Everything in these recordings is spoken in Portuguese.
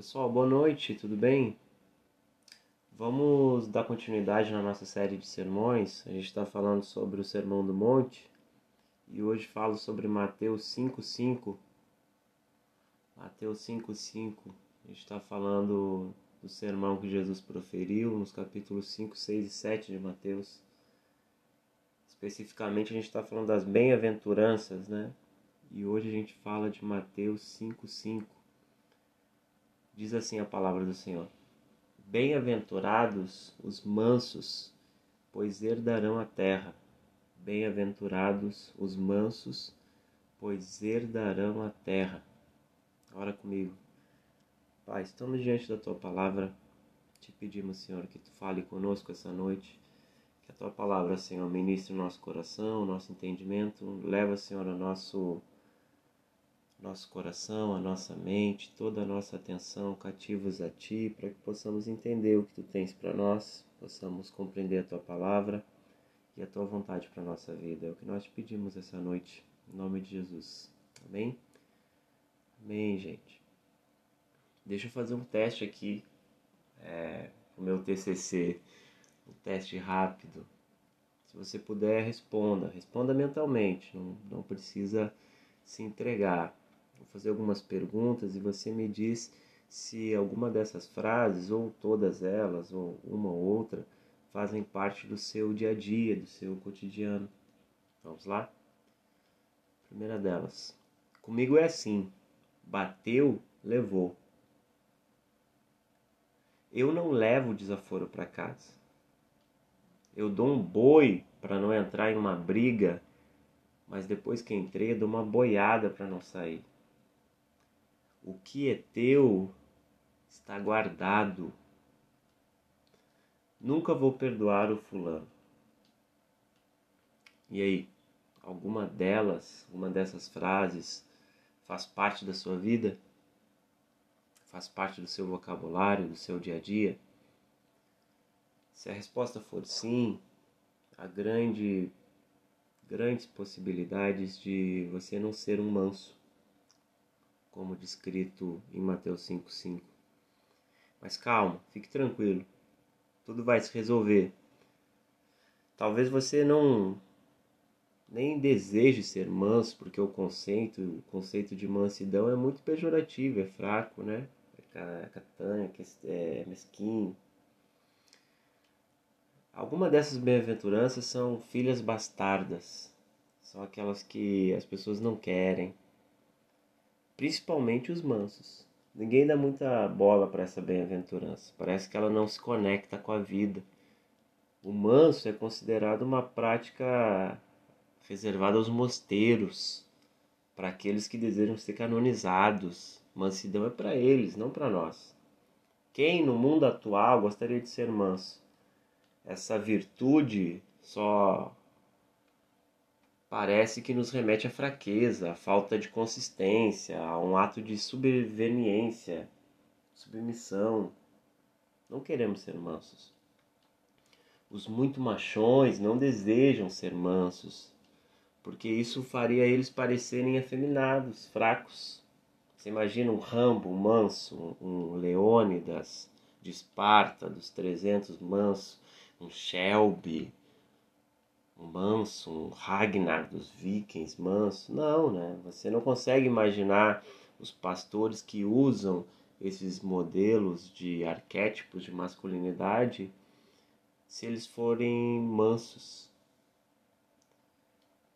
Pessoal, boa noite, tudo bem? Vamos dar continuidade na nossa série de sermões. A gente está falando sobre o Sermão do Monte e hoje falo sobre Mateus 5,5. Mateus 5,5. A gente está falando do sermão que Jesus proferiu nos capítulos 5, 6 e 7 de Mateus. Especificamente, a gente está falando das bem-aventuranças, né? E hoje a gente fala de Mateus 5,5. Diz assim a palavra do Senhor: Bem-aventurados os mansos, pois herdarão a terra. Bem-aventurados os mansos, pois herdarão a terra. Ora comigo. Pai, estamos diante da tua palavra. Te pedimos, Senhor, que tu fale conosco essa noite. Que a tua palavra, Senhor, ministre o nosso coração, o nosso entendimento. Leva, Senhor, o nosso nosso coração, a nossa mente, toda a nossa atenção cativos a Ti, para que possamos entender o que Tu tens para nós, possamos compreender a Tua palavra e a Tua vontade para a nossa vida. É o que nós te pedimos essa noite, em nome de Jesus. Amém? Amém, gente. Deixa eu fazer um teste aqui, é, o meu TCC, um teste rápido. Se você puder, responda. Responda mentalmente, não, não precisa se entregar. Vou fazer algumas perguntas e você me diz se alguma dessas frases, ou todas elas, ou uma ou outra, fazem parte do seu dia a dia, do seu cotidiano. Vamos lá? Primeira delas. Comigo é assim: bateu, levou. Eu não levo desaforo para casa. Eu dou um boi para não entrar em uma briga, mas depois que entrei, dou uma boiada para não sair. O que é teu está guardado. Nunca vou perdoar o fulano. E aí, alguma delas, uma dessas frases faz parte da sua vida? Faz parte do seu vocabulário, do seu dia a dia? Se a resposta for sim, há grande, grandes possibilidades de você não ser um manso como descrito em Mateus 5,5. Mas calma, fique tranquilo, tudo vai se resolver. Talvez você não nem deseje ser manso, porque o conceito, o conceito de mansidão é muito pejorativo, é fraco, né? É catanha, é mesquinho. Alguma dessas bem-aventuranças são filhas bastardas, são aquelas que as pessoas não querem, principalmente os mansos. Ninguém dá muita bola para essa bem-aventurança. Parece que ela não se conecta com a vida. O manso é considerado uma prática reservada aos mosteiros, para aqueles que desejam ser canonizados. Mansidão é para eles, não para nós. Quem no mundo atual gostaria de ser manso? Essa virtude só parece que nos remete à fraqueza, à falta de consistência, a um ato de subveniência, submissão. Não queremos ser mansos. Os muito machões não desejam ser mansos, porque isso faria eles parecerem afeminados, fracos. Você imagina um Rambo manso, um Leônidas de Esparta, dos 300 mansos, um Shelby, um manso, um Ragnar dos vikings manso. Não, né? Você não consegue imaginar os pastores que usam esses modelos de arquétipos de masculinidade se eles forem mansos.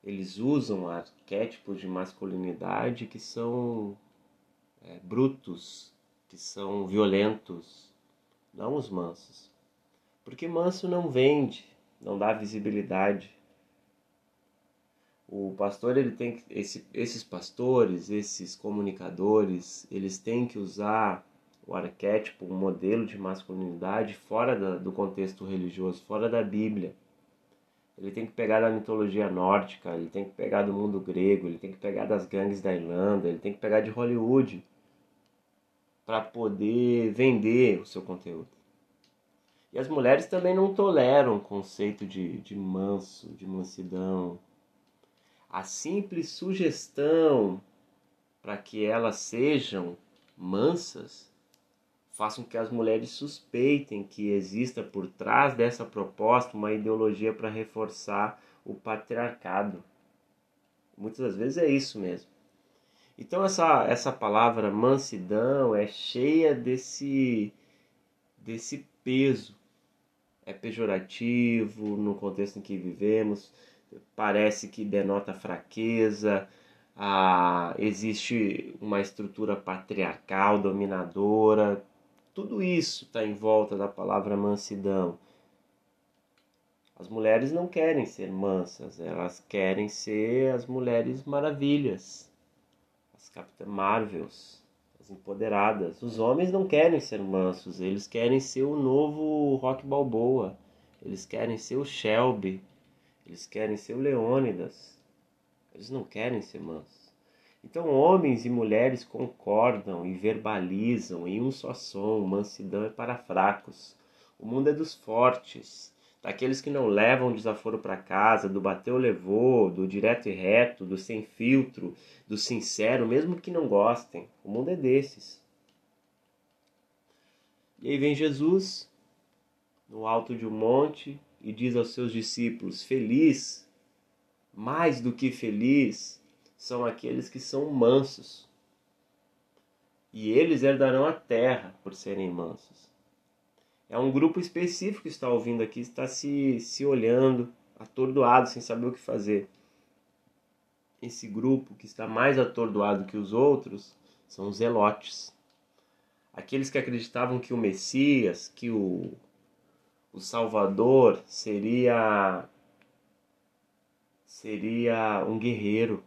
Eles usam arquétipos de masculinidade que são é, brutos, que são violentos, não os mansos. Porque manso não vende, não dá visibilidade. O pastor ele tem que, esse, esses pastores, esses comunicadores, eles têm que usar o arquétipo, o modelo de masculinidade fora da, do contexto religioso, fora da Bíblia. Ele tem que pegar da mitologia nórdica, ele tem que pegar do mundo grego, ele tem que pegar das gangues da Irlanda, ele tem que pegar de Hollywood para poder vender o seu conteúdo. E as mulheres também não toleram o conceito de, de manso, de mansidão. A simples sugestão para que elas sejam mansas façam que as mulheres suspeitem que exista por trás dessa proposta uma ideologia para reforçar o patriarcado. Muitas das vezes é isso mesmo. Então essa, essa palavra mansidão é cheia desse, desse peso. É pejorativo no contexto em que vivemos, parece que denota fraqueza, ah, existe uma estrutura patriarcal, dominadora. Tudo isso está em volta da palavra mansidão. As mulheres não querem ser mansas, elas querem ser as mulheres maravilhas, as Capitã Marvels, as empoderadas. Os homens não querem ser mansos, eles querem ser o novo Rock Balboa, eles querem ser o Shelby, eles querem ser o Leônidas, eles não querem ser mansos. Então, homens e mulheres concordam e verbalizam em um só som: mansidão é para fracos. O mundo é dos fortes daqueles que não levam desaforo para casa, do bateu levou, do direto e reto, do sem filtro, do sincero, mesmo que não gostem. O mundo é desses. E aí vem Jesus no alto de um monte e diz aos seus discípulos: Feliz, mais do que feliz, são aqueles que são mansos. E eles herdarão a terra por serem mansos. É um grupo específico que está ouvindo aqui, está se, se olhando, atordoado, sem saber o que fazer. Esse grupo que está mais atordoado que os outros são os zelotes. Aqueles que acreditavam que o Messias, que o, o Salvador seria seria um guerreiro,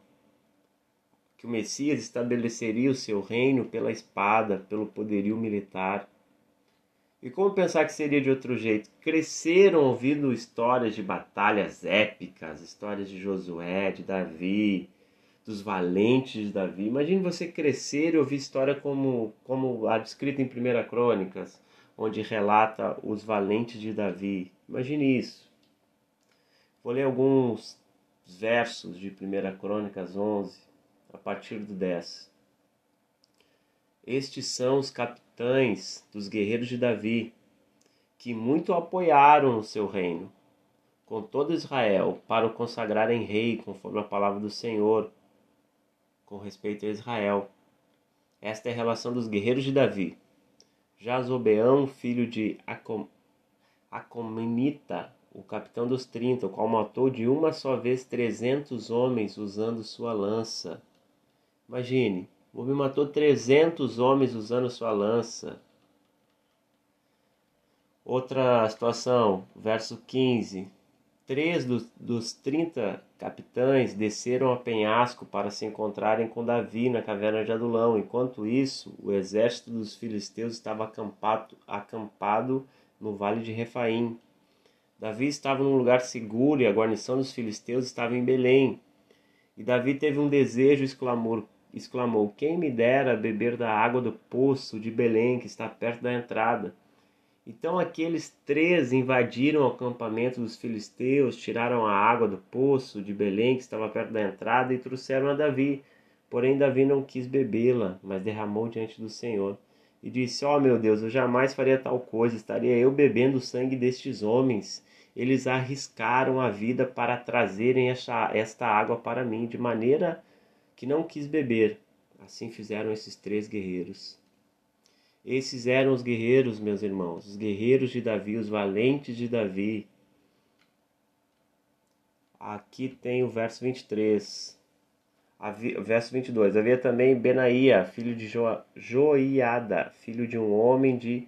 que o Messias estabeleceria o seu reino pela espada, pelo poderio militar. E como pensar que seria de outro jeito? Cresceram ouvindo histórias de batalhas épicas, histórias de Josué, de Davi, dos valentes de Davi. Imagine você crescer e ouvir história como, como a descrita em 1 Crônicas, onde relata os valentes de Davi. Imagine isso. Vou ler alguns versos de 1 Crônicas 11, a partir do 10. Estes são os capitães dos guerreiros de Davi, que muito apoiaram no seu reino, com todo Israel, para o consagrarem rei, conforme a palavra do Senhor, com respeito a Israel. Esta é a relação dos guerreiros de Davi. Jazobeão, filho de Acom... Acomenita, o capitão dos trinta, o qual matou de uma só vez trezentos homens usando sua lança. Imagine, Mobi matou 300 homens usando sua lança. Outra situação, verso 15. Três dos, dos 30 capitães desceram a penhasco para se encontrarem com Davi na caverna de Adulão. Enquanto isso, o exército dos filisteus estava acampado, acampado no vale de Refaim. Davi estava num lugar seguro e a guarnição dos filisteus estava em Belém. E Davi teve um desejo, exclamou: exclamou: Quem me dera beber da água do poço de Belém, que está perto da entrada. Então aqueles três invadiram o acampamento dos filisteus, tiraram a água do poço de Belém, que estava perto da entrada, e trouxeram a Davi. Porém, Davi não quis bebê-la, mas derramou diante do Senhor. E disse: Ó oh, meu Deus, eu jamais faria tal coisa, estaria eu bebendo o sangue destes homens. Eles arriscaram a vida para trazerem esta, esta água para mim, de maneira que não quis beber. Assim fizeram esses três guerreiros. Esses eram os guerreiros, meus irmãos, os guerreiros de Davi, os valentes de Davi. Aqui tem o verso 23. Havia, verso 22. Havia também Benaía, filho de jo, Joiada, filho de um homem de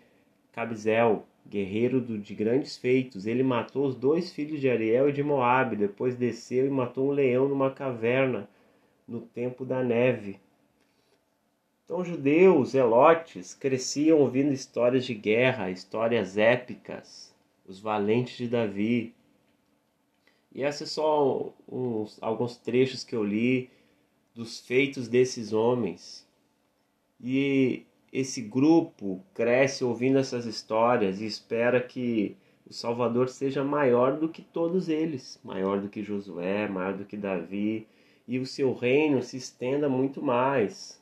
Cabzel, guerreiro do, de grandes feitos. Ele matou os dois filhos de Ariel e de Moabe, depois desceu e matou um leão numa caverna no tempo da neve. Então, judeus, zelotes, cresciam ouvindo histórias de guerra, histórias épicas, os valentes de Davi. E esses são só uns, alguns trechos que eu li dos feitos desses homens. E esse grupo cresce ouvindo essas histórias e espera que o Salvador seja maior do que todos eles, maior do que Josué, maior do que Davi, e o seu reino se estenda muito mais.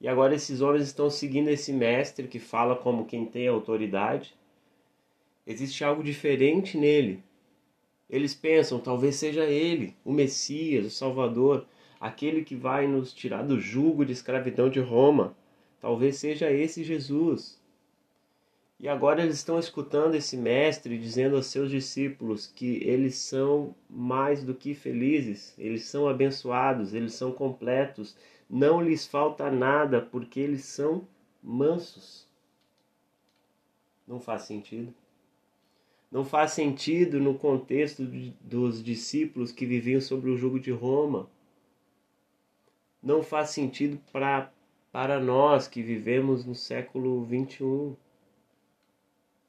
E agora esses homens estão seguindo esse mestre que fala como quem tem autoridade. Existe algo diferente nele. Eles pensam, talvez seja ele, o Messias, o Salvador, aquele que vai nos tirar do jugo de escravidão de Roma. Talvez seja esse Jesus. E agora eles estão escutando esse mestre dizendo aos seus discípulos que eles são mais do que felizes, eles são abençoados, eles são completos, não lhes falta nada porque eles são mansos. Não faz sentido. Não faz sentido no contexto dos discípulos que viviam sobre o jugo de Roma. Não faz sentido pra, para nós que vivemos no século 21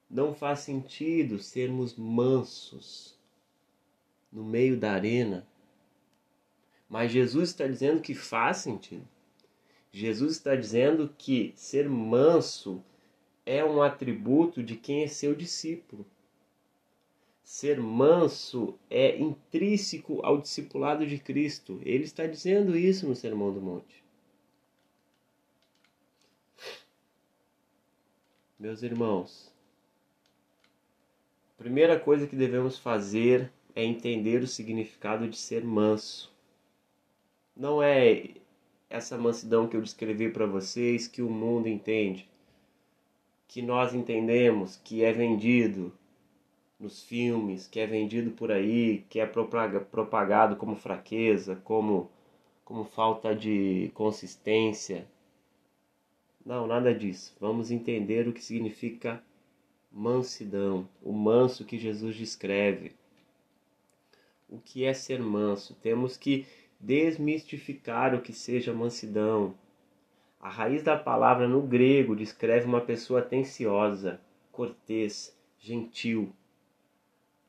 não faz sentido sermos mansos no meio da arena. Mas Jesus está dizendo que faz sentido. Jesus está dizendo que ser manso é um atributo de quem é seu discípulo. Ser manso é intrínseco ao discipulado de Cristo. Ele está dizendo isso no Sermão do Monte. Meus irmãos, primeira coisa que devemos fazer é entender o significado de ser manso. Não é essa mansidão que eu descrevi para vocês que o mundo entende, que nós entendemos, que é vendido nos filmes, que é vendido por aí, que é propagado como fraqueza, como como falta de consistência. Não, nada disso. Vamos entender o que significa mansidão, o manso que Jesus descreve. O que é ser manso? Temos que desmistificar o que seja mansidão. A raiz da palavra no grego descreve uma pessoa atenciosa, cortês, gentil.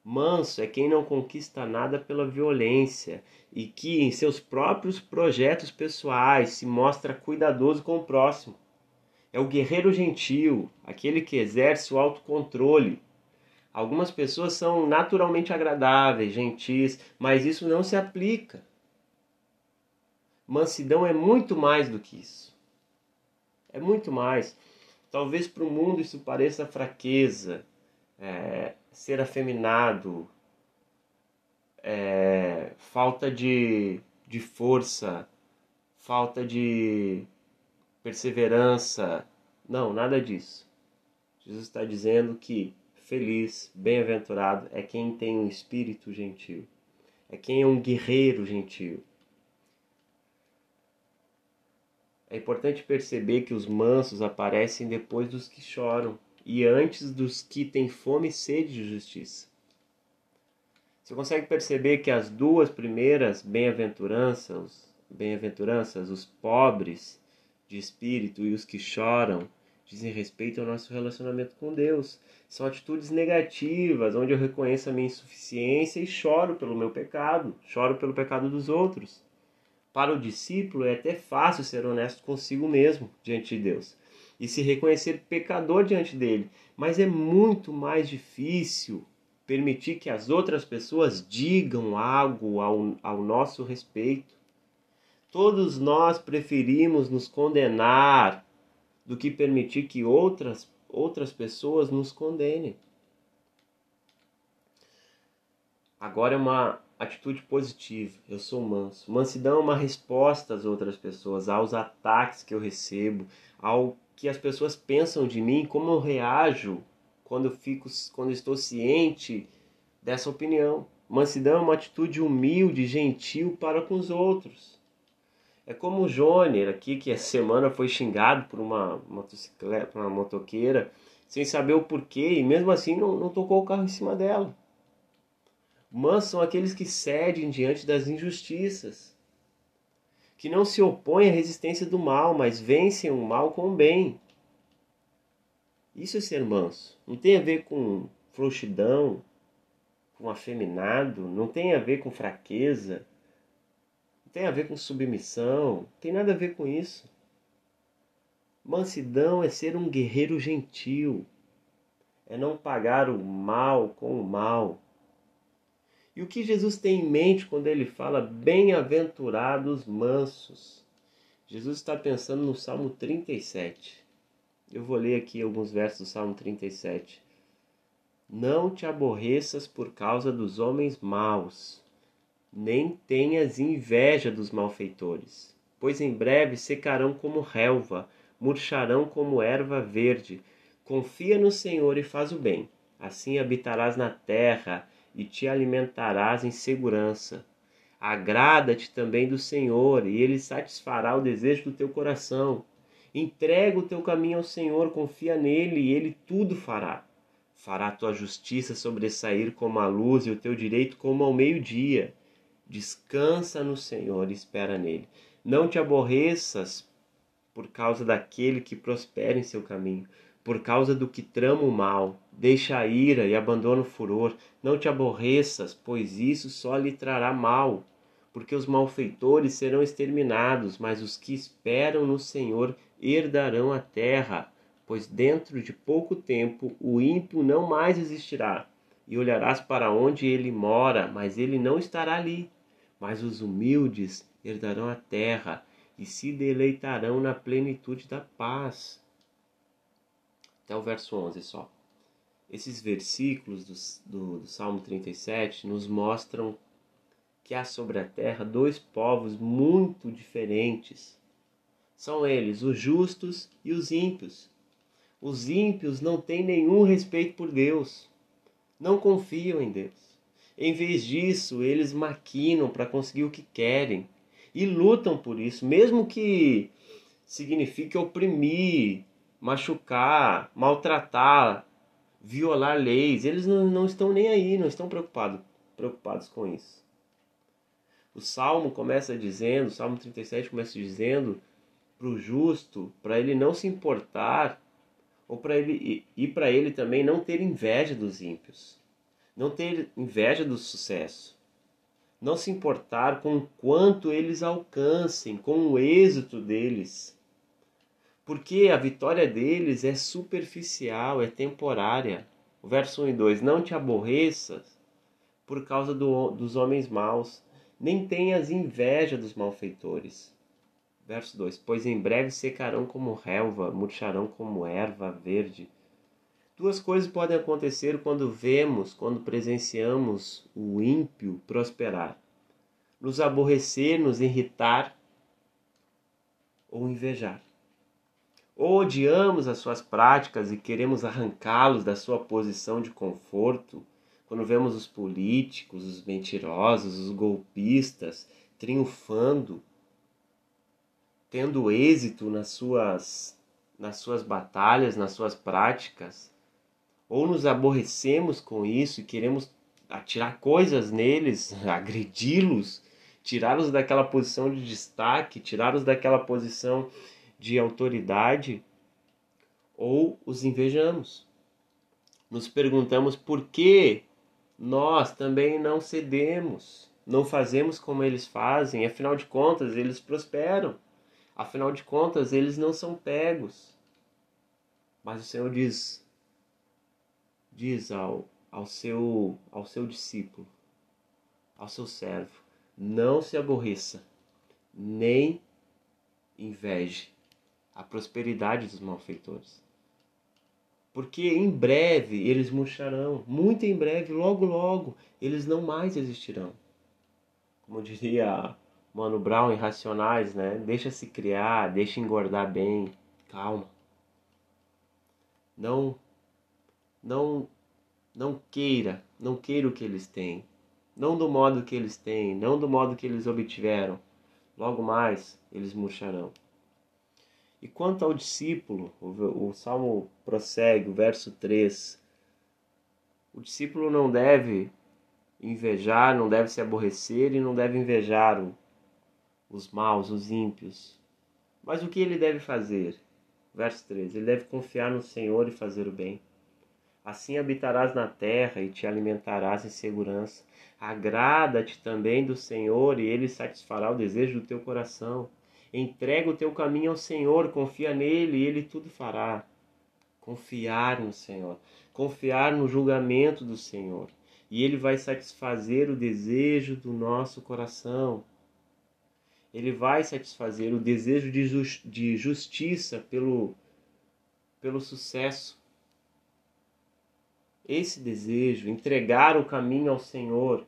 Manso é quem não conquista nada pela violência e que, em seus próprios projetos pessoais, se mostra cuidadoso com o próximo é o guerreiro gentil, aquele que exerce o autocontrole. Algumas pessoas são naturalmente agradáveis, gentis, mas isso não se aplica. Mansidão é muito mais do que isso. É muito mais. Talvez para o mundo isso pareça fraqueza, é, ser afeminado, é, falta de, de força, falta de perseverança. Não, nada disso. Jesus está dizendo que feliz, bem-aventurado é quem tem um espírito gentil, é quem é um guerreiro gentil. É importante perceber que os mansos aparecem depois dos que choram e antes dos que têm fome e sede de justiça. Você consegue perceber que as duas primeiras bem-aventuranças, bem-aventuranças, os pobres de espírito e os que choram dizem respeito ao nosso relacionamento com Deus. São atitudes negativas, onde eu reconheço a minha insuficiência e choro pelo meu pecado, choro pelo pecado dos outros. Para o discípulo é até fácil ser honesto consigo mesmo diante de Deus e se reconhecer pecador diante dele, mas é muito mais difícil permitir que as outras pessoas digam algo ao, ao nosso respeito. Todos nós preferimos nos condenar do que permitir que outras, outras pessoas nos condenem. Agora é uma atitude positiva. Eu sou manso. Mansidão é uma resposta às outras pessoas, aos ataques que eu recebo, ao que as pessoas pensam de mim, como eu reajo quando eu fico, quando eu estou ciente dessa opinião. Mansidão é uma atitude humilde, gentil para com os outros. É como o Joner aqui, que essa semana foi xingado por uma motocicleta, uma motoqueira, sem saber o porquê, e mesmo assim não, não tocou o carro em cima dela. Mas são aqueles que cedem diante das injustiças, que não se opõem à resistência do mal, mas vencem o mal com o bem. Isso é ser manso. Não tem a ver com frouxidão, com afeminado, não tem a ver com fraqueza tem a ver com submissão, tem nada a ver com isso. Mansidão é ser um guerreiro gentil, é não pagar o mal com o mal. E o que Jesus tem em mente quando ele fala bem-aventurados mansos? Jesus está pensando no Salmo 37. Eu vou ler aqui alguns versos do Salmo 37. Não te aborreças por causa dos homens maus, nem tenhas inveja dos malfeitores, pois em breve secarão como relva, murcharão como erva verde. Confia no Senhor e faz o bem, assim habitarás na terra e te alimentarás em segurança. Agrada-te também do Senhor, e ele satisfará o desejo do teu coração. Entrega o teu caminho ao Senhor, confia nele, e ele tudo fará. Fará a tua justiça sobressair como a luz e o teu direito como ao meio-dia. Descansa no Senhor e espera nele. Não te aborreças por causa daquele que prospera em seu caminho, por causa do que trama o mal. Deixa a ira e abandona o furor. Não te aborreças, pois isso só lhe trará mal. Porque os malfeitores serão exterminados, mas os que esperam no Senhor herdarão a terra. Pois dentro de pouco tempo o ímpio não mais existirá. E olharás para onde ele mora, mas ele não estará ali. Mas os humildes herdarão a terra e se deleitarão na plenitude da paz. Até o verso 11 só. Esses versículos do, do, do Salmo 37 nos mostram que há sobre a terra dois povos muito diferentes. São eles os justos e os ímpios. Os ímpios não têm nenhum respeito por Deus, não confiam em Deus. Em vez disso, eles maquinam para conseguir o que querem e lutam por isso, mesmo que signifique oprimir, machucar, maltratar, violar leis. Eles não, não estão nem aí, não estão preocupados, preocupados com isso. O Salmo começa dizendo, o Salmo 37 começa dizendo para o justo, para ele não se importar, ou para ele e para ele também não ter inveja dos ímpios, não ter inveja do sucesso não se importar com o quanto eles alcancem, com o êxito deles. Porque a vitória deles é superficial, é temporária. O verso 1 e 2: Não te aborreças por causa do, dos homens maus, nem tenhas inveja dos malfeitores. Verso 2: Pois em breve secarão como relva, murcharão como erva verde Duas coisas podem acontecer quando vemos, quando presenciamos o ímpio prosperar: nos aborrecer, nos irritar ou invejar. Ou odiamos as suas práticas e queremos arrancá-los da sua posição de conforto, quando vemos os políticos, os mentirosos, os golpistas triunfando, tendo êxito nas suas, nas suas batalhas, nas suas práticas ou nos aborrecemos com isso e queremos atirar coisas neles, agredi-los, tirá-los daquela posição de destaque, tirá-los daquela posição de autoridade, ou os invejamos. Nos perguntamos por que nós também não cedemos, não fazemos como eles fazem, afinal de contas, eles prosperam, afinal de contas, eles não são pegos. Mas o Senhor diz: diz ao, ao, seu, ao seu discípulo, ao seu servo: não se aborreça, nem inveje a prosperidade dos malfeitores. Porque em breve eles murcharão, muito em breve, logo, logo, eles não mais existirão. Como diria Mano Brown em Racionais, né? Deixa se criar, deixa engordar bem, calma. Não não não queira, não queira o que eles têm, não do modo que eles têm, não do modo que eles obtiveram. Logo mais eles murcharão. E quanto ao discípulo, o, o salmo prossegue, o verso 3. O discípulo não deve invejar, não deve se aborrecer e não deve invejar os maus, os ímpios. Mas o que ele deve fazer? Verso 3: Ele deve confiar no Senhor e fazer o bem. Assim habitarás na terra e te alimentarás em segurança. Agrada-te também do Senhor e ele satisfará o desejo do teu coração. Entrega o teu caminho ao Senhor, confia nele e ele tudo fará. Confiar no Senhor, confiar no julgamento do Senhor, e ele vai satisfazer o desejo do nosso coração. Ele vai satisfazer o desejo de, ju de justiça pelo, pelo sucesso. Esse desejo, entregar o caminho ao Senhor,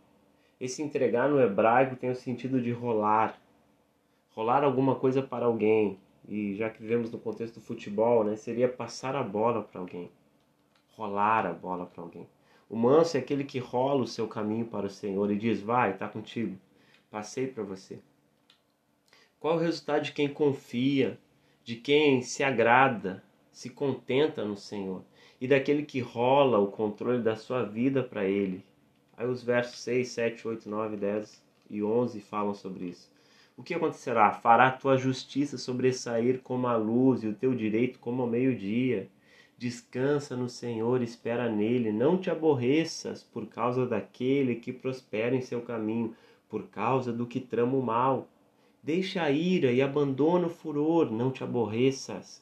esse entregar no hebraico tem o sentido de rolar. Rolar alguma coisa para alguém. E já que vivemos no contexto do futebol, né, seria passar a bola para alguém. Rolar a bola para alguém. O manso é aquele que rola o seu caminho para o Senhor e diz: Vai, está contigo. Passei para você. Qual o resultado de quem confia, de quem se agrada, se contenta no Senhor e daquele que rola o controle da sua vida para Ele? Aí os versos 6, 7, 8, 9, 10 e 11 falam sobre isso. O que acontecerá? Fará tua justiça sobressair como a luz e o teu direito como ao meio-dia. Descansa no Senhor, espera nele, não te aborreças por causa daquele que prospera em seu caminho, por causa do que trama o mal. Deixa a ira e abandona o furor, não te aborreças,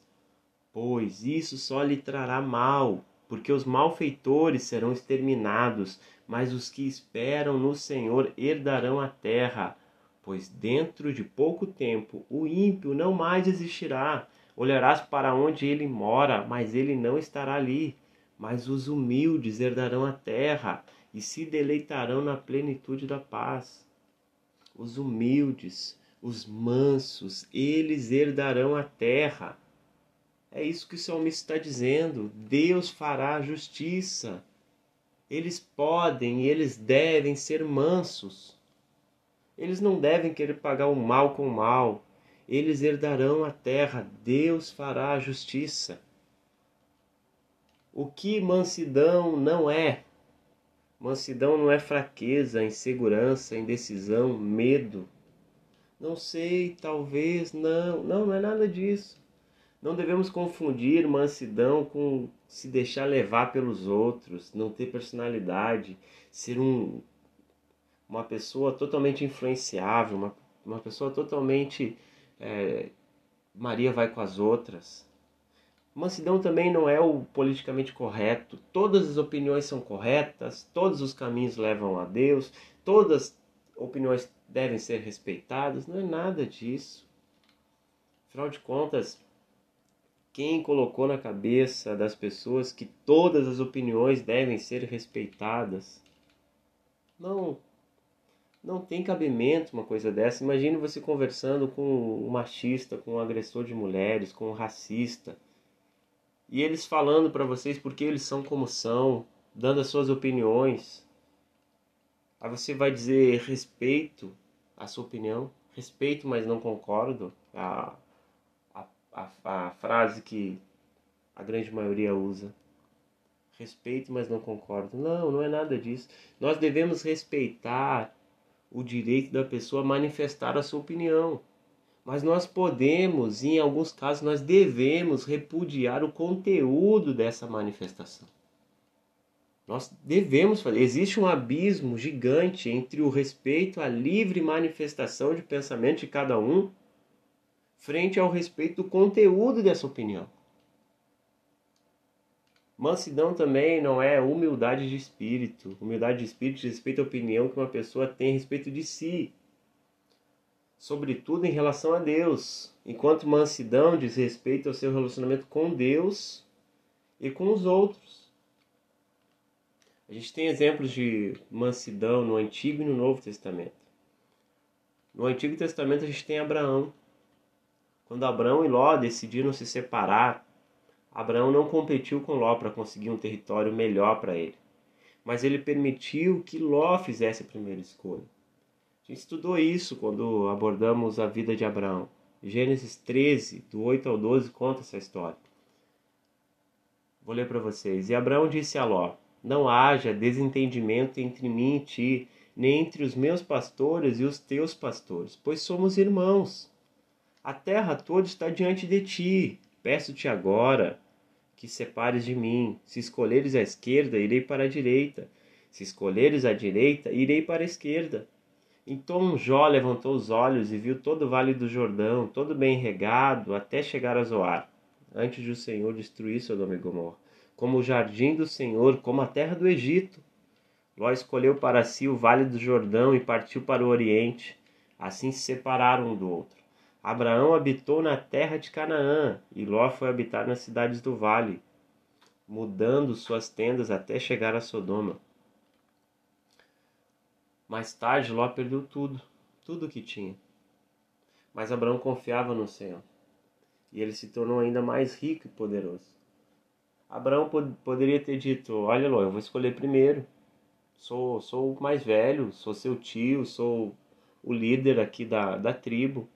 pois isso só lhe trará mal, porque os malfeitores serão exterminados, mas os que esperam no Senhor herdarão a terra. Pois dentro de pouco tempo o ímpio não mais existirá. Olharás para onde ele mora, mas ele não estará ali. Mas os humildes herdarão a terra e se deleitarão na plenitude da paz. Os humildes, os mansos, eles herdarão a terra. É isso que o salmista está dizendo. Deus fará justiça. Eles podem e eles devem ser mansos. Eles não devem querer pagar o mal com o mal. Eles herdarão a terra. Deus fará justiça. O que mansidão não é? Mansidão não é fraqueza, insegurança, indecisão, medo. Não sei, talvez, não. Não, não é nada disso. Não devemos confundir mansidão com se deixar levar pelos outros, não ter personalidade, ser um, uma pessoa totalmente influenciável, uma, uma pessoa totalmente. É, Maria vai com as outras. Mansidão também não é o politicamente correto. Todas as opiniões são corretas, todos os caminhos levam a Deus, todas as opiniões devem ser respeitadas. Não é nada disso. Afinal de contas, quem colocou na cabeça das pessoas que todas as opiniões devem ser respeitadas? Não, não tem cabimento uma coisa dessa. Imagine você conversando com um machista, com um agressor de mulheres, com um racista, e eles falando para vocês porque eles são como são, dando as suas opiniões. Aí você vai dizer respeito a sua opinião, respeito, mas não concordo. Ah, a, a frase que a grande maioria usa. Respeito, mas não concordo. Não, não é nada disso. Nós devemos respeitar o direito da pessoa a manifestar a sua opinião. Mas nós podemos, em alguns casos, nós devemos repudiar o conteúdo dessa manifestação. Nós devemos fazer. Existe um abismo gigante entre o respeito à livre manifestação de pensamento de cada um frente ao respeito do conteúdo dessa opinião. Mansidão também não é humildade de espírito. Humildade de espírito diz respeito à opinião que uma pessoa tem a respeito de si, sobretudo em relação a Deus, enquanto mansidão diz respeito ao seu relacionamento com Deus e com os outros. A gente tem exemplos de mansidão no Antigo e no Novo Testamento. No Antigo Testamento a gente tem Abraão, quando Abraão e Ló decidiram se separar, Abraão não competiu com Ló para conseguir um território melhor para ele, mas ele permitiu que Ló fizesse a primeira escolha. A gente estudou isso quando abordamos a vida de Abraão. Gênesis 13, do 8 ao 12, conta essa história. Vou ler para vocês. E Abraão disse a Ló: Não haja desentendimento entre mim e ti, nem entre os meus pastores e os teus pastores, pois somos irmãos. A terra toda está diante de ti. Peço-te agora que separes de mim. Se escolheres a esquerda, irei para a direita. Se escolheres a direita, irei para a esquerda. Então Jó levantou os olhos e viu todo o vale do Jordão, todo bem regado, até chegar a Zoar, antes de o Senhor destruir Sodoma e Gomorra, como o jardim do Senhor, como a terra do Egito. Ló escolheu para si o vale do Jordão e partiu para o oriente Assim se separaram um do outro. Abraão habitou na terra de Canaã e Ló foi habitar nas cidades do vale, mudando suas tendas até chegar a Sodoma. Mais tarde, Ló perdeu tudo, tudo o que tinha. Mas Abraão confiava no Senhor e ele se tornou ainda mais rico e poderoso. Abraão pod poderia ter dito: Olha, Ló, eu vou escolher primeiro. Sou, sou o mais velho, sou seu tio, sou o líder aqui da, da tribo.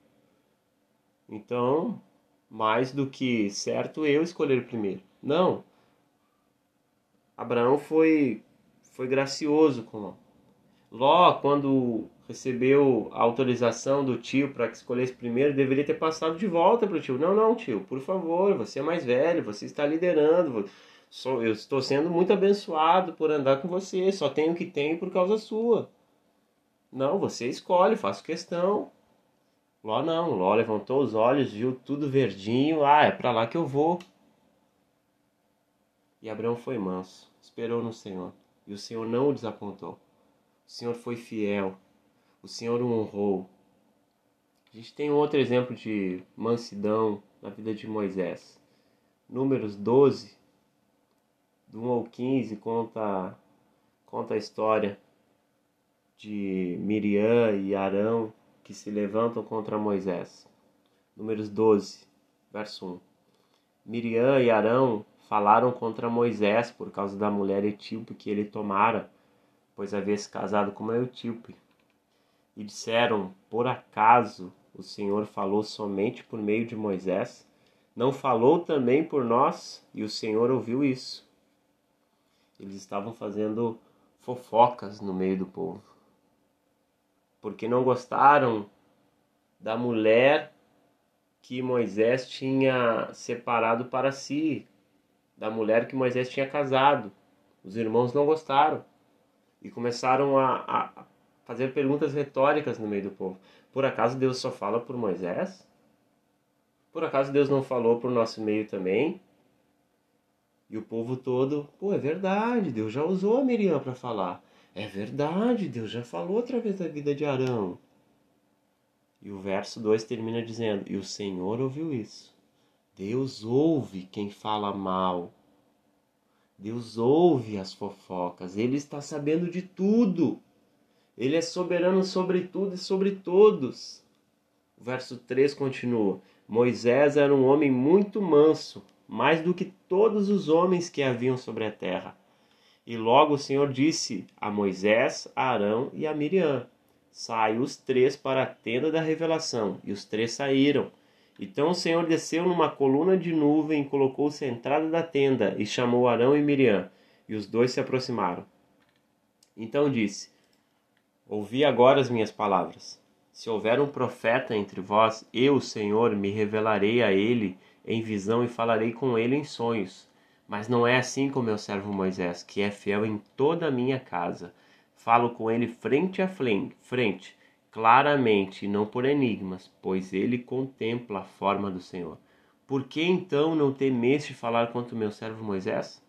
Então, mais do que certo eu escolher primeiro. Não. Abraão foi, foi gracioso com Ló. Ló, quando recebeu a autorização do tio para que escolhesse primeiro, deveria ter passado de volta para o tio. Não, não, tio, por favor, você é mais velho, você está liderando. Eu estou sendo muito abençoado por andar com você, só tenho o que tenho por causa sua. Não, você escolhe, faço questão. Ló não, Ló levantou os olhos, viu tudo verdinho, ah, é para lá que eu vou. E Abraão foi manso, esperou no Senhor, e o Senhor não o desapontou. O Senhor foi fiel, o Senhor o honrou. A gente tem outro exemplo de mansidão na vida de Moisés. Números 12, do 1 ao 15, conta, conta a história de Miriam e Arão que se levantam contra Moisés. Números 12, verso 1. Miriam e Arão falaram contra Moisés por causa da mulher etíope que ele tomara, pois havia se casado com uma etíope. E disseram: Por acaso o Senhor falou somente por meio de Moisés? Não falou também por nós? E o Senhor ouviu isso. Eles estavam fazendo fofocas no meio do povo porque não gostaram da mulher que Moisés tinha separado para si, da mulher que Moisés tinha casado. Os irmãos não gostaram e começaram a, a fazer perguntas retóricas no meio do povo. Por acaso Deus só fala por Moisés? Por acaso Deus não falou por nosso meio também? E o povo todo, pô, é verdade, Deus já usou a Miriam para falar. É verdade, Deus já falou através da vida de Arão. E o verso 2 termina dizendo: E o Senhor ouviu isso. Deus ouve quem fala mal. Deus ouve as fofocas. Ele está sabendo de tudo. Ele é soberano sobre tudo e sobre todos. O verso 3 continua: Moisés era um homem muito manso, mais do que todos os homens que haviam sobre a terra. E logo o Senhor disse a Moisés, a Arão e a Miriam: Sai os três para a tenda da revelação. E os três saíram. Então o Senhor desceu numa coluna de nuvem, colocou-se à entrada da tenda e chamou Arão e Miriam. E os dois se aproximaram. Então disse: Ouvi agora as minhas palavras. Se houver um profeta entre vós, eu, Senhor, me revelarei a ele em visão e falarei com ele em sonhos. Mas não é assim com meu servo Moisés, que é fiel em toda a minha casa. Falo com ele frente a frente, claramente, e não por enigmas, pois ele contempla a forma do Senhor. Por que então não temeste falar contra o meu servo Moisés?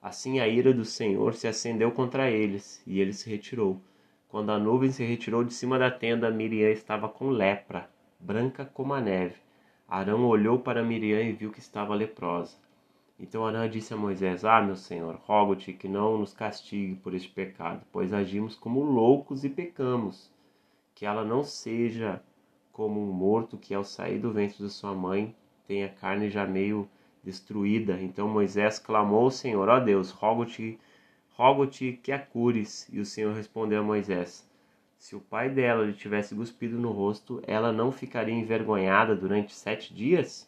Assim a ira do Senhor se acendeu contra eles, e ele se retirou. Quando a nuvem se retirou de cima da tenda, Miriam estava com lepra, branca como a neve. Arão olhou para Miriam e viu que estava leprosa. Então Arã disse a Moisés: Ah, meu senhor, rogo-te que não nos castigue por este pecado, pois agimos como loucos e pecamos. Que ela não seja como um morto que, ao sair do ventre de sua mãe, tem a carne já meio destruída. Então Moisés clamou ao Senhor: Ó oh Deus, rogo-te rogo-te que a cures. E o Senhor respondeu a Moisés: Se o pai dela lhe tivesse cuspido no rosto, ela não ficaria envergonhada durante sete dias?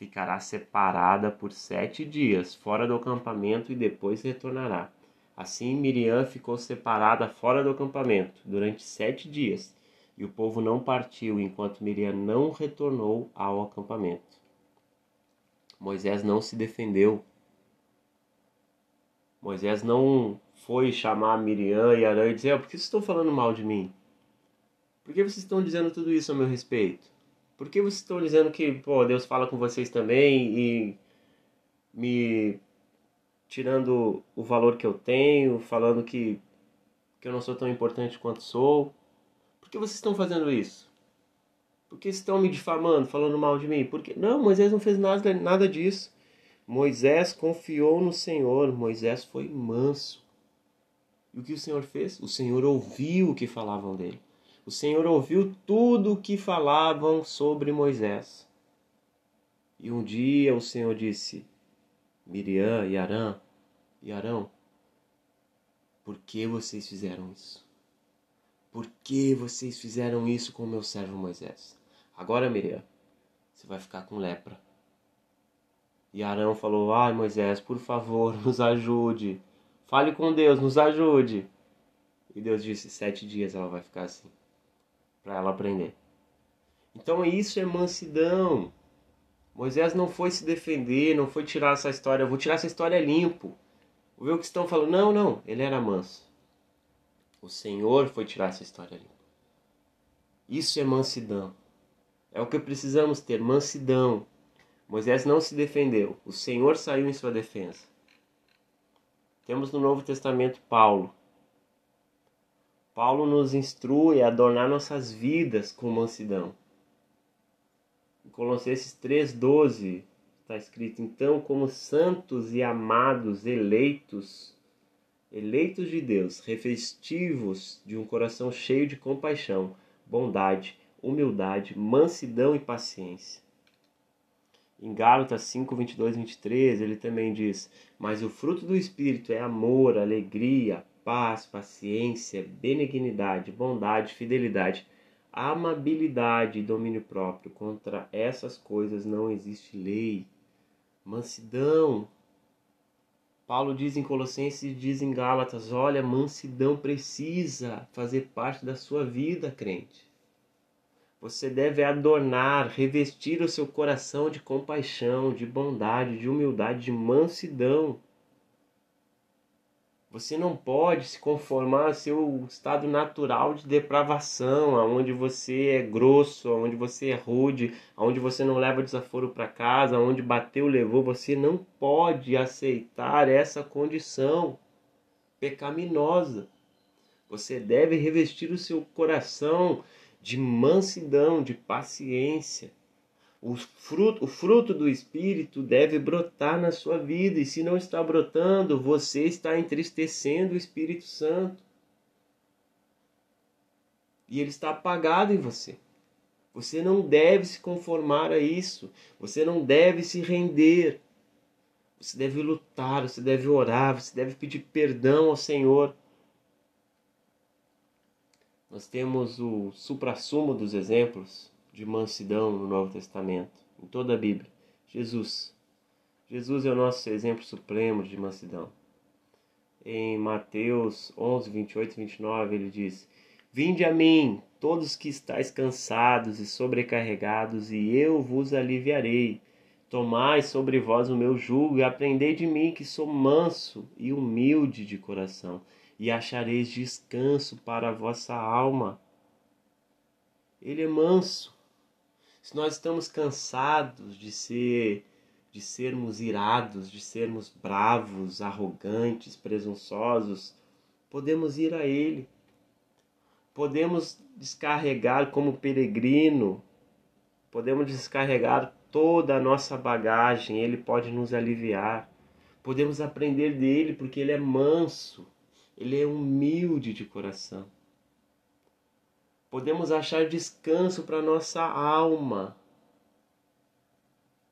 Ficará separada por sete dias fora do acampamento e depois retornará. Assim Miriam ficou separada fora do acampamento durante sete dias, e o povo não partiu enquanto Miriam não retornou ao acampamento. Moisés não se defendeu. Moisés não foi chamar Miriam e Arã e dizer: oh, por que vocês estão falando mal de mim? Por que vocês estão dizendo tudo isso a meu respeito? Por que vocês estão dizendo que pô, Deus fala com vocês também e me tirando o valor que eu tenho, falando que, que eu não sou tão importante quanto sou? Por que vocês estão fazendo isso? Por que estão me difamando, falando mal de mim? Porque não, Moisés não fez nada, nada disso. Moisés confiou no Senhor, Moisés foi manso. E o que o Senhor fez? O Senhor ouviu o que falavam dele. O Senhor ouviu tudo o que falavam sobre Moisés. E um dia o Senhor disse: Miriam e Arão, e Arão, por que vocês fizeram isso? Por que vocês fizeram isso com o meu servo Moisés? Agora, Miriam, você vai ficar com lepra. E Arão falou: Ai, Moisés, por favor, nos ajude. Fale com Deus, nos ajude. E Deus disse: Sete dias ela vai ficar assim, para ela aprender. Então isso é mansidão. Moisés não foi se defender, não foi tirar essa história. Eu vou tirar essa história limpo. Vou ver o que estão falando. Não, não. Ele era manso. O Senhor foi tirar essa história limpa. Isso é mansidão. É o que precisamos ter: mansidão. Moisés não se defendeu, o Senhor saiu em sua defesa. Temos no Novo Testamento Paulo. Paulo nos instrui a adornar nossas vidas com mansidão. Em Colossenses 3,12 está escrito: Então, como santos e amados, eleitos, eleitos de Deus, revestivos de um coração cheio de compaixão, bondade, humildade, mansidão e paciência em Gálatas 5, 22 23, ele também diz: Mas o fruto do Espírito é amor, alegria, paz, paciência, benignidade, bondade, fidelidade, amabilidade e domínio próprio. Contra essas coisas não existe lei. Mansidão. Paulo diz em Colossenses e diz em Gálatas: olha, mansidão precisa fazer parte da sua vida, crente. Você deve adornar, revestir o seu coração de compaixão, de bondade, de humildade, de mansidão. Você não pode se conformar ao seu estado natural de depravação, aonde você é grosso, aonde você é rude, aonde você não leva desaforo para casa, aonde bateu, levou. Você não pode aceitar essa condição pecaminosa. Você deve revestir o seu coração de mansidão, de paciência. O fruto, o fruto do Espírito deve brotar na sua vida, e se não está brotando, você está entristecendo o Espírito Santo. E ele está apagado em você. Você não deve se conformar a isso. Você não deve se render. Você deve lutar, você deve orar, você deve pedir perdão ao Senhor nós temos o suprassumo dos exemplos de mansidão no Novo Testamento, em toda a Bíblia. Jesus. Jesus é o nosso exemplo supremo de mansidão. Em Mateus 11, 28 e 29, ele diz: Vinde a mim, todos que estáis cansados e sobrecarregados, e eu vos aliviarei. Tomai sobre vós o meu jugo e aprendei de mim, que sou manso e humilde de coração e achareis descanso para a vossa alma. Ele é manso. Se nós estamos cansados de ser de sermos irados, de sermos bravos, arrogantes, presunçosos, podemos ir a ele. Podemos descarregar como peregrino, podemos descarregar toda a nossa bagagem, ele pode nos aliviar. Podemos aprender dele porque ele é manso ele é humilde de coração. Podemos achar descanso para nossa alma.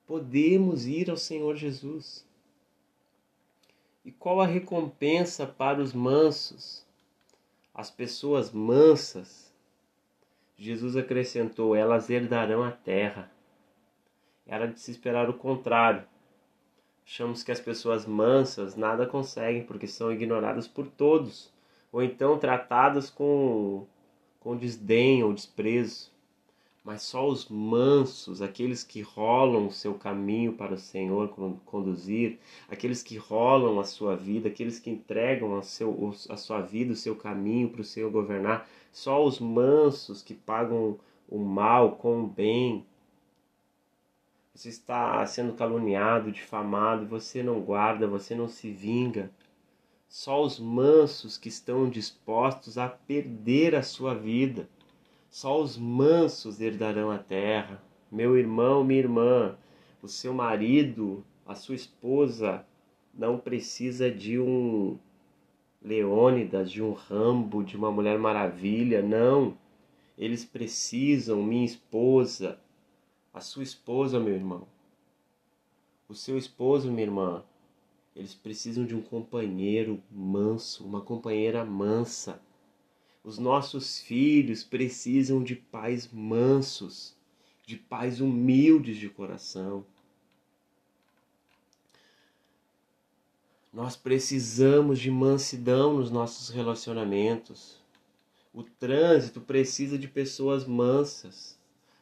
Podemos ir ao Senhor Jesus. E qual a recompensa para os mansos? As pessoas mansas, Jesus acrescentou, elas herdarão a terra. Era de se esperar o contrário Achamos que as pessoas mansas nada conseguem porque são ignoradas por todos, ou então tratadas com, com desdém ou desprezo. Mas só os mansos, aqueles que rolam o seu caminho para o Senhor conduzir, aqueles que rolam a sua vida, aqueles que entregam a, seu, a sua vida, o seu caminho para o Senhor governar, só os mansos que pagam o mal com o bem, você está sendo caluniado, difamado, você não guarda, você não se vinga. Só os mansos que estão dispostos a perder a sua vida, Só os mansos herdarão a terra. Meu irmão, minha irmã, o seu marido, a sua esposa não precisa de um Leônidas, de um Rambo, de uma Mulher Maravilha, não. Eles precisam, minha esposa, a sua esposa, meu irmão, o seu esposo, minha irmã, eles precisam de um companheiro manso, uma companheira mansa. Os nossos filhos precisam de pais mansos, de pais humildes de coração. Nós precisamos de mansidão nos nossos relacionamentos. O trânsito precisa de pessoas mansas.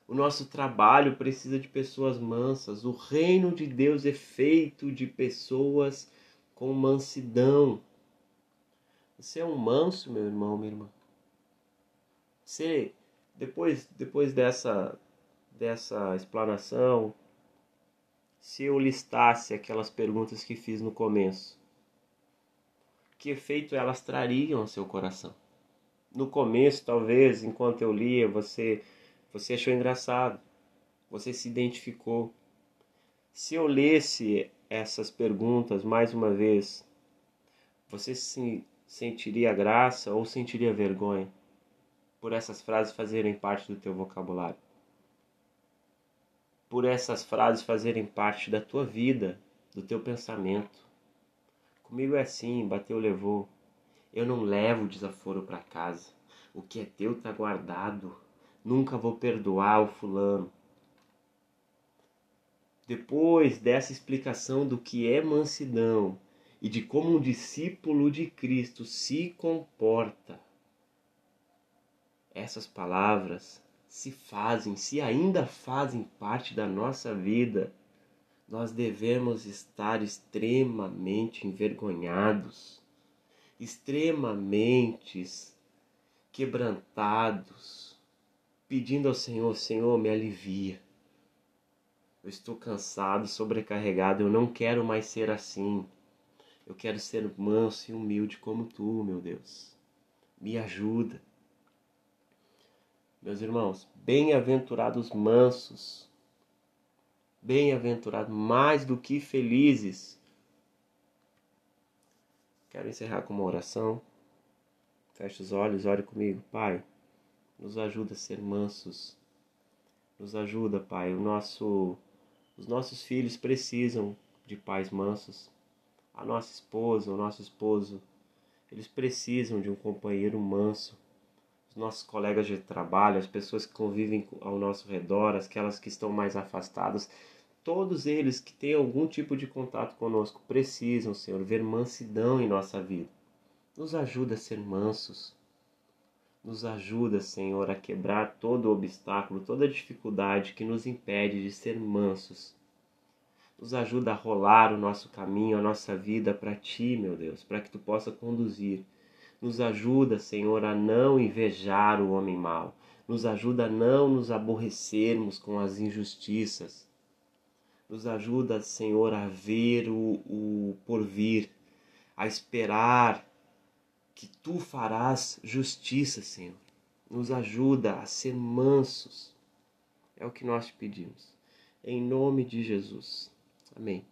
O nosso trabalho precisa de pessoas mansas. O reino de Deus é feito de pessoas com mansidão. Você é um manso, meu irmão, minha irmã. Você, depois, depois dessa, dessa explanação, se eu listasse aquelas perguntas que fiz no começo, que efeito elas trariam ao seu coração? No começo, talvez, enquanto eu lia, você você achou engraçado. Você se identificou. Se eu lesse essas perguntas mais uma vez, você se sentiria graça ou sentiria vergonha por essas frases fazerem parte do teu vocabulário? Por essas frases fazerem parte da tua vida, do teu pensamento. Comigo é assim, bateu, levou. Eu não levo desaforo para casa. O que é teu tá guardado nunca vou perdoar o fulano. Depois dessa explicação do que é mansidão e de como um discípulo de Cristo se comporta, essas palavras se fazem, se ainda fazem parte da nossa vida, nós devemos estar extremamente envergonhados, extremamente quebrantados, pedindo ao Senhor: Senhor, me alivia. Eu estou cansado, sobrecarregado, eu não quero mais ser assim. Eu quero ser manso e humilde como tu, meu Deus. Me ajuda. Meus irmãos, bem-aventurados mansos, bem-aventurados mais do que felizes. Quero encerrar com uma oração. Feche os olhos, ore comigo, Pai. Nos ajuda a ser mansos. Nos ajuda, Pai. O nosso, os nossos filhos precisam de pais mansos. A nossa esposa, o nosso esposo, eles precisam de um companheiro manso. Os nossos colegas de trabalho, as pessoas que convivem ao nosso redor, aquelas que estão mais afastadas, todos eles que têm algum tipo de contato conosco precisam, Senhor, ver mansidão em nossa vida. Nos ajuda a ser mansos. Nos ajuda, Senhor, a quebrar todo obstáculo, toda dificuldade que nos impede de ser mansos. Nos ajuda a rolar o nosso caminho, a nossa vida para Ti, meu Deus, para que Tu possa conduzir. Nos ajuda, Senhor, a não invejar o homem mau. Nos ajuda a não nos aborrecermos com as injustiças. Nos ajuda, Senhor, a ver o, o porvir, a esperar que tu farás justiça, Senhor. Nos ajuda a ser mansos. É o que nós te pedimos. Em nome de Jesus. Amém.